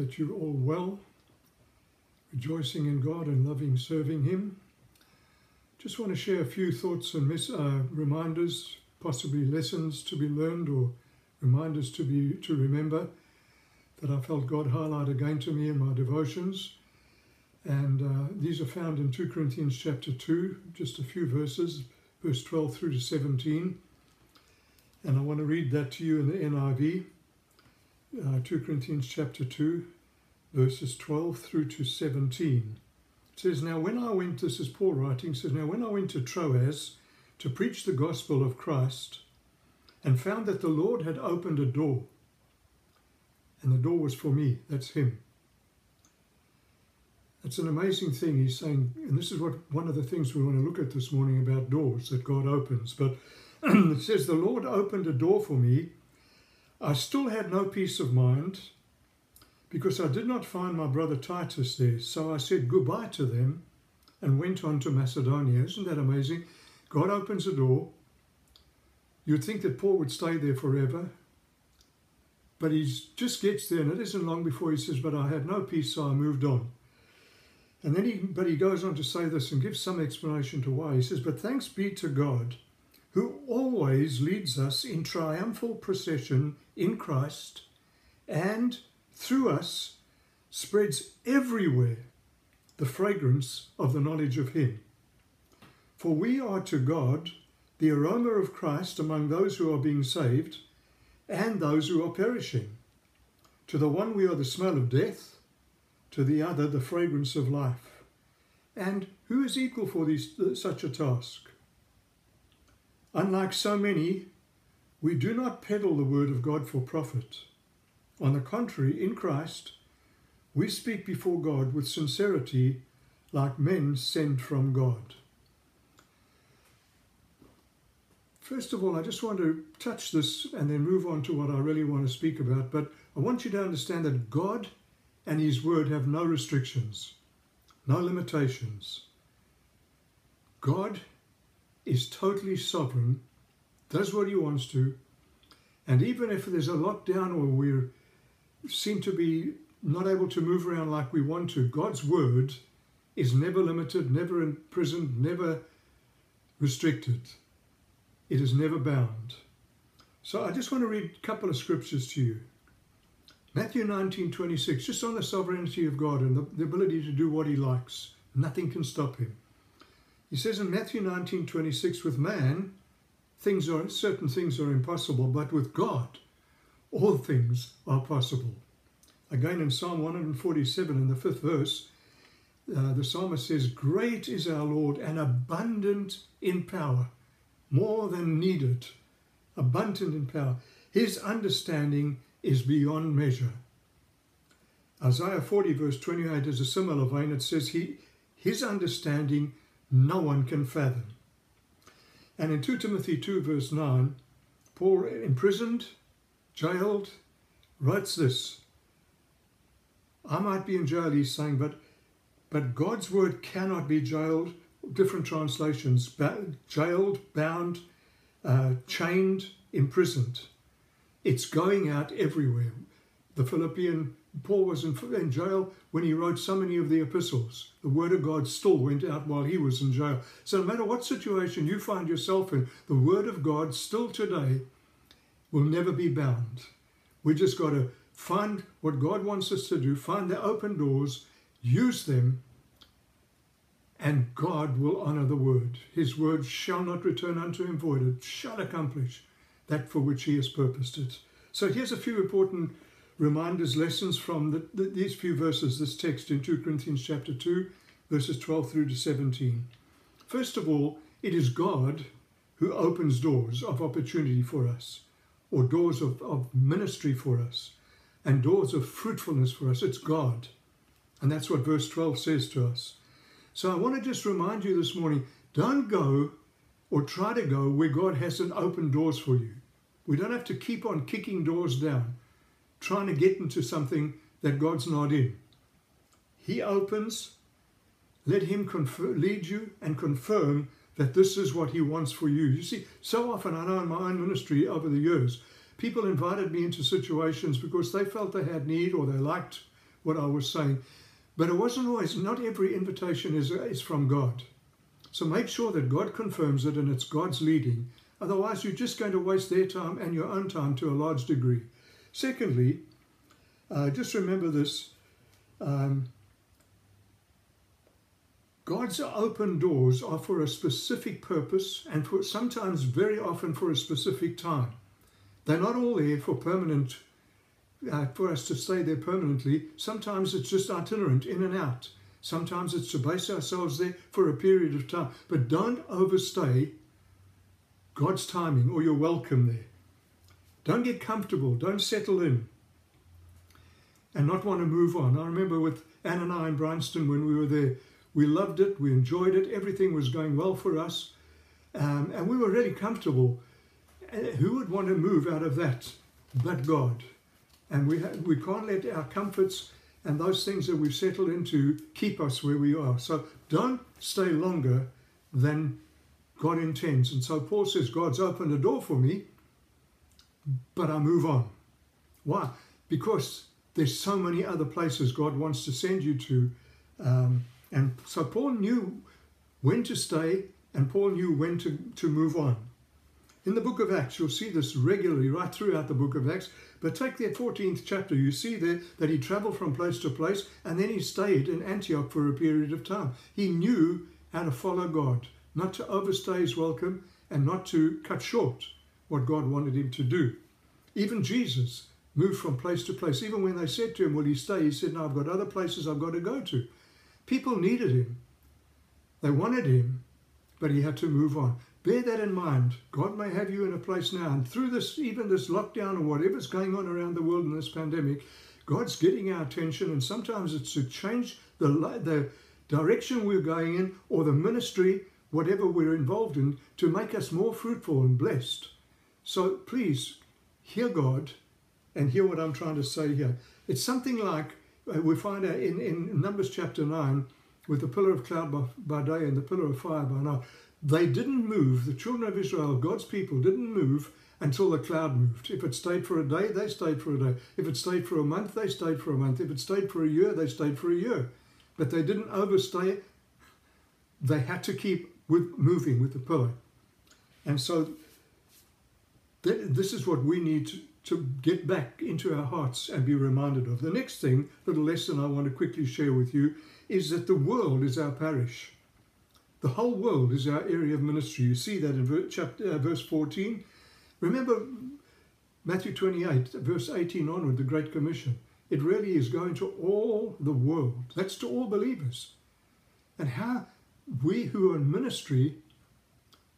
that you're all well, rejoicing in God and loving serving Him. Just want to share a few thoughts and uh, reminders, possibly lessons to be learned or reminders to be to remember that I felt God highlight again to me in my devotions. And uh, these are found in 2 Corinthians chapter 2, just a few verses, verse 12 through to 17. And I want to read that to you in the NIV, uh, 2 Corinthians chapter 2, verses 12 through to 17. It says, Now when I went, this is Paul writing, says, Now when I went to Troas to preach the gospel of Christ, and found that the Lord had opened a door, and the door was for me, that's him. It's an amazing thing. He's saying, and this is what one of the things we want to look at this morning about doors that God opens. But it says, The Lord opened a door for me. I still had no peace of mind because I did not find my brother Titus there. So I said goodbye to them and went on to Macedonia. Isn't that amazing? God opens a door. You'd think that Paul would stay there forever. But he just gets there, and it isn't long before he says, But I had no peace, so I moved on. And then he, but he goes on to say this and gives some explanation to why. He says, But thanks be to God who always leads us in triumphal procession in Christ and through us spreads everywhere the fragrance of the knowledge of Him. For we are to God the aroma of Christ among those who are being saved and those who are perishing. To the one we are the smell of death, to the other the fragrance of life. And who is equal for these, such a task? Unlike so many, we do not peddle the word of God for profit. On the contrary, in Christ, we speak before God with sincerity like men sent from God. First of all, I just want to touch this and then move on to what I really want to speak about. But I want you to understand that God and His Word have no restrictions, no limitations. God is totally sovereign, does what he wants to, and even if there's a lockdown or we seem to be not able to move around like we want to, God's word is never limited, never imprisoned, never restricted. It is never bound. So I just want to read a couple of scriptures to you. Matthew 19, 26, just on the sovereignty of God and the, the ability to do what he likes. Nothing can stop him. He says in Matthew 19 26, with man, things are certain things are impossible, but with God, all things are possible. Again in Psalm 147 in the fifth verse, uh, the psalmist says, Great is our Lord and abundant in power, more than needed, abundant in power. His understanding is beyond measure. Isaiah 40, verse 28 is a similar vein. It says, he, His understanding no one can fathom. And in 2 Timothy 2, verse 9, Paul, imprisoned, jailed, writes this. I might be in jail, he's saying, but, but God's word cannot be jailed. Different translations ba- jailed, bound, uh, chained, imprisoned. It's going out everywhere. The Philippian Paul was in, in, jail when he wrote so many of the epistles. The word of God still went out while he was in jail. So, no matter what situation you find yourself in, the word of God still today will never be bound. We just got to find what God wants us to do, find the open doors, use them, and God will honor the word. His word shall not return unto him void, it shall accomplish that for which he has purposed it. So, here's a few important reminders, lessons from the, the, these few verses, this text in 2 Corinthians chapter 2, verses 12 through to 17. First of all, it is God who opens doors of opportunity for us, or doors of, of ministry for us, and doors of fruitfulness for us. It's God. And that's what verse 12 says to us. So I want to just remind you this morning don't go or try to go where God hasn't opened doors for you. We don't have to keep on kicking doors down trying to get into something that God's not in. He opens, let Him confer, lead you and confirm that this is what He wants for you. You see, so often I know in my own ministry over the years, people invited me into situations because they felt they had need or they liked what I was saying. But it wasn't always, not every invitation is, is from God. So make sure that God confirms it and it's God's leading. Otherwise, you're just going to waste their time and your own time to a large degree. Secondly, uh, just remember this um, God's open doors are for a specific purpose and for sometimes very often for a specific time. They're not all there for permanent, uh, for us to stay there permanently. Sometimes it's just itinerant, in and out. Sometimes it's to base ourselves there for a period of time. But don't overstay God's timing or you're welcome there. Don't get comfortable. Don't settle in and not want to move on. I remember with Anne and I in Bryanston when we were there, we loved it, we enjoyed it, everything was going well for us, um, and we were really comfortable. Who would want to move out of that but God? And we, we can't let our comforts and those things that we've settled into keep us where we are. So don't stay longer than God intends. And so Paul says, God's opened a door for me, but I move on. Why? Because there's so many other places God wants to send you to. Um, and so Paul knew when to stay and Paul knew when to, to move on. In the book of Acts, you'll see this regularly right throughout the book of Acts. But take that 14th chapter, you see there that he traveled from place to place and then he stayed in Antioch for a period of time. He knew how to follow God, not to overstay his welcome and not to cut short what God wanted him to do. Even Jesus moved from place to place. Even when they said to him, Will he stay? He said, No, I've got other places I've got to go to. People needed him, they wanted him, but he had to move on. Bear that in mind. God may have you in a place now, and through this, even this lockdown or whatever's going on around the world in this pandemic, God's getting our attention, and sometimes it's to change the, the direction we're going in or the ministry, whatever we're involved in, to make us more fruitful and blessed. So please hear God and hear what I'm trying to say here. It's something like uh, we find out in, in Numbers chapter 9 with the pillar of cloud by, by day and the pillar of fire by night. They didn't move, the children of Israel, God's people, didn't move until the cloud moved. If it stayed for a day, they stayed for a day. If it stayed for a month, they stayed for a month. If it stayed for a year, they stayed for a year. But they didn't overstay. They had to keep with moving with the pillar. And so this is what we need to, to get back into our hearts and be reminded of. The next thing, little lesson I want to quickly share with you, is that the world is our parish. The whole world is our area of ministry. You see that in chapter, uh, verse 14. Remember Matthew 28, verse 18 onward, the Great Commission. It really is going to all the world. That's to all believers. And how we who are in ministry,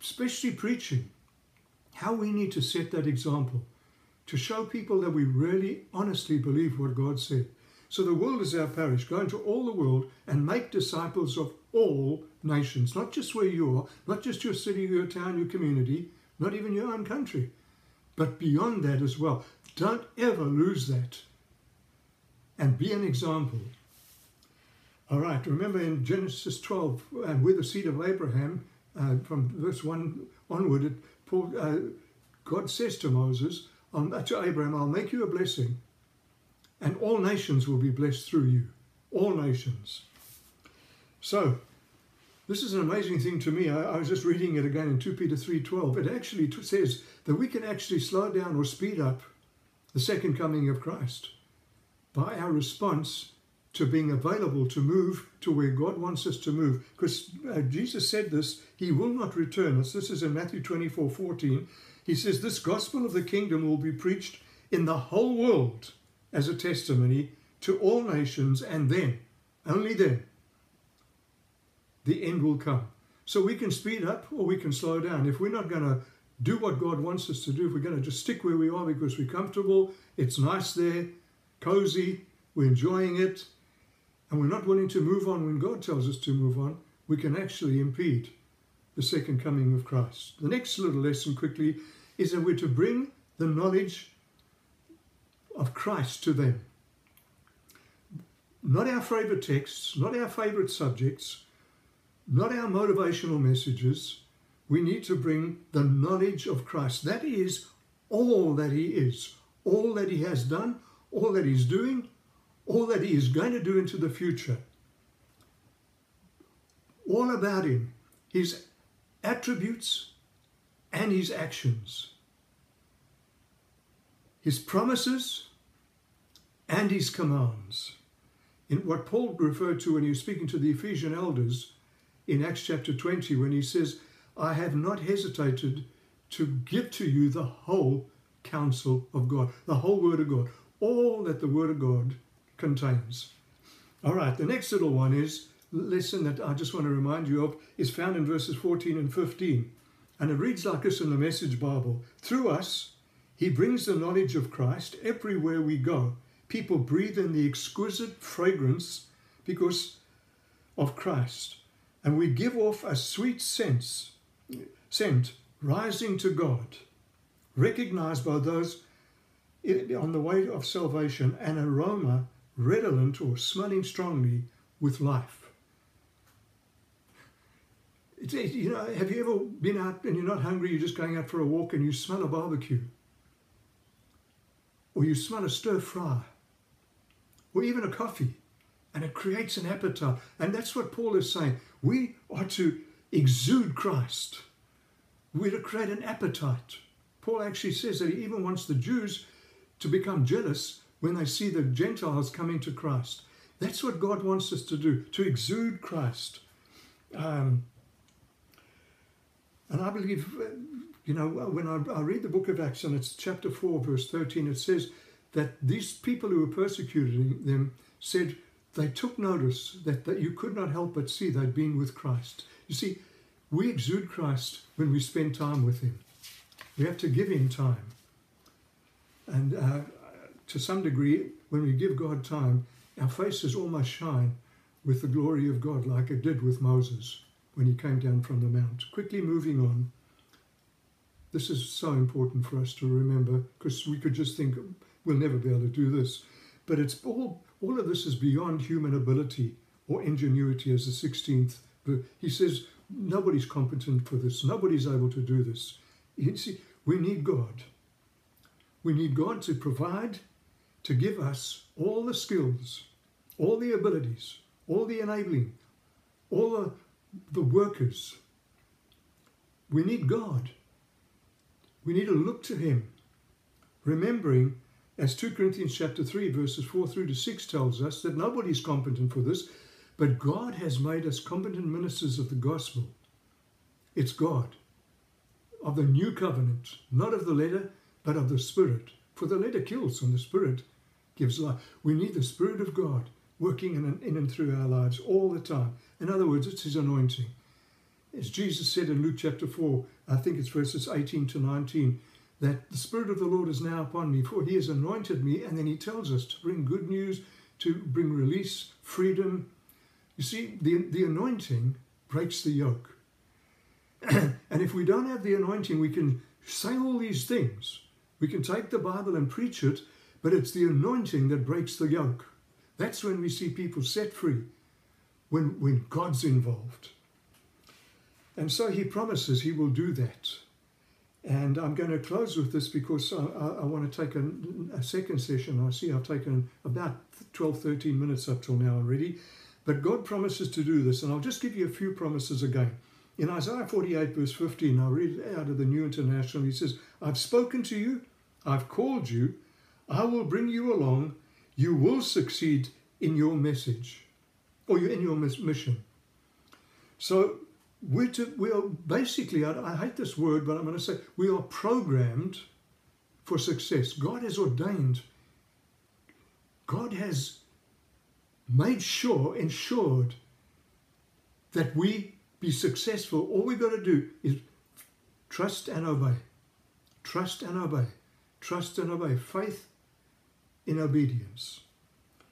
especially preaching, how we need to set that example to show people that we really honestly believe what God said. So the world is our parish. Go into all the world and make disciples of all nations, not just where you are, not just your city, your town, your community, not even your own country, but beyond that as well. Don't ever lose that and be an example. All right, remember in Genesis 12, and with the seed of Abraham, uh, from verse 1 onward, it, Paul, uh, God says to Moses, to Abraham, I'll make you a blessing, and all nations will be blessed through you. All nations. So, this is an amazing thing to me. I, I was just reading it again in 2 Peter 3.12. It actually says that we can actually slow down or speed up the second coming of Christ by our response to being available to move to where God wants us to move. Because uh, Jesus said this, He will not return us. This is in Matthew 24 14. He says, This gospel of the kingdom will be preached in the whole world as a testimony to all nations, and then, only then, the end will come. So we can speed up or we can slow down. If we're not going to do what God wants us to do, if we're going to just stick where we are because we're comfortable, it's nice there, cozy, we're enjoying it, and we're not willing to move on when God tells us to move on, we can actually impede the second coming of Christ. The next little lesson quickly is that we're to bring the knowledge of Christ to them. Not our favourite texts, not our favourite subjects, not our motivational messages. We need to bring the knowledge of Christ. That is all that He is, all that He has done, all that He's doing, all that He is going to do into the future, all about Him, His attributes and His actions, His promises and His commands. In what Paul referred to when he was speaking to the Ephesian elders in Acts chapter 20, when he says, I have not hesitated to give to you the whole counsel of God, the whole Word of God, all that the Word of God contains. All right, the next little one is lesson that I just want to remind you of is found in verses 14 and 15. And it reads like this in the Message Bible Through us, He brings the knowledge of Christ everywhere we go. People breathe in the exquisite fragrance because of Christ. And we give off a sweet sense, scent rising to God, recognized by those on the way of salvation, an aroma redolent or smelling strongly with life. It's, you know, have you ever been out and you're not hungry, you're just going out for a walk and you smell a barbecue? Or you smell a stir fry? Or even a coffee? And it creates an appetite. And that's what Paul is saying. We are to exude Christ. We're to create an appetite. Paul actually says that he even wants the Jews to become jealous when they see the Gentiles coming to Christ. That's what God wants us to do, to exude Christ. Um, and I believe, you know, when I, I, read the book of Acts and it's chapter 4, verse 13, it says that these people who were persecuting them said they took notice that, that you could not help but see they'd been with Christ. You see, we exude Christ when we spend time with Him. We have to give Him time. And uh, to some degree, when we give God time, our faces almost shine with the glory of God, like it did with Moses when he came down from the mount. Quickly moving on. This is so important for us to remember because we could just think we'll never be able to do this. But it's all, all of this is beyond human ability or ingenuity, as the 16th. He says, nobody's competent for this. Nobody's able to do this. See, we need God. We need God to provide, to give us all the skills, all the abilities, all the enabling, all the, the workers. We need God. We need to look to Him, remembering, as 2 Corinthians chapter 3, verses 4 through to 6 tells us, that nobody is competent for this, but God has made us competent ministers of the gospel. It's God, of the new covenant, not of the letter, but of the Spirit. For the letter kills and the Spirit gives life. We need the Spirit of God working in and, in and through our lives all the time. In other words, it's His anointing. As Jesus said in Luke chapter 4, I think it's verses 18 to 19, that the Spirit of the Lord is now upon me, for He has anointed me. And then He tells us to bring good news, to bring release, freedom. You see, the, the anointing breaks the yoke. and if we don't have the anointing, we can say all these things, we can take the Bible and preach it, but it's the anointing that breaks the yoke. That's when we see people set free, when, when God's involved. And so he promises he will do that. And I'm going to close with this because I, I, I want to take a, a, second session. I see I've taken about 12, 13 minutes up till now already. But God promises to do this. And I'll just give you a few promises again. In Isaiah 48, verse 15, I'll read it out of the New International. He says, I've spoken to you, I've called you, I will bring you along, you will succeed in your message or in your mission. So we're, to, we are basically, I, I hate this word, but I'm going to say we are programmed for success. God has ordained, God has made sure, ensured that we be successful. All we've got to do is trust and obey. Trust and obey. Trust and obey. Faith in obedience.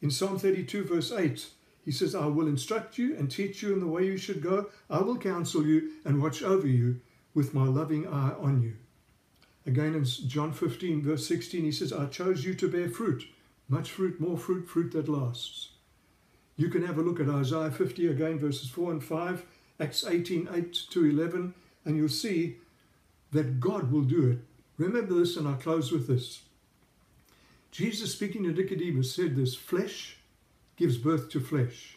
In Psalm 32, verse 8, he says, I will instruct you and teach you in the way you should go. I will counsel you and watch over you with my loving eye on you. Again in John 15, verse 16, he says, I chose you to bear fruit, much fruit, more fruit, fruit that lasts. You can have a look at Isaiah 50 again, verses 4 and 5, Acts 18, 8 to 11, and you'll see that God will do it. Remember this, and I'll close with this. Jesus, speaking to Nicodemus, said this flesh gives birth to flesh,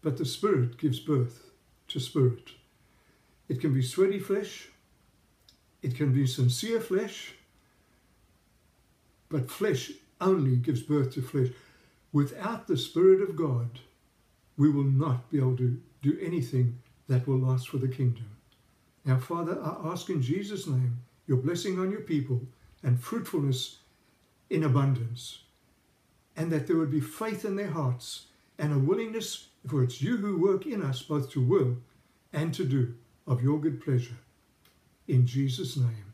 but the spirit gives birth to spirit. It can be sweaty flesh, it can be sincere flesh, but flesh only gives birth to flesh. Without the Spirit of God, we will not be able to do anything that will last for the kingdom. Now, Father, I ask in Jesus' name your blessing on your people and fruitfulness in abundance, and that there would be faith in their hearts and a willingness, for it's you who work in us both to will and to do of your good pleasure. In Jesus' name,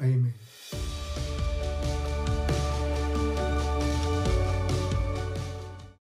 amen.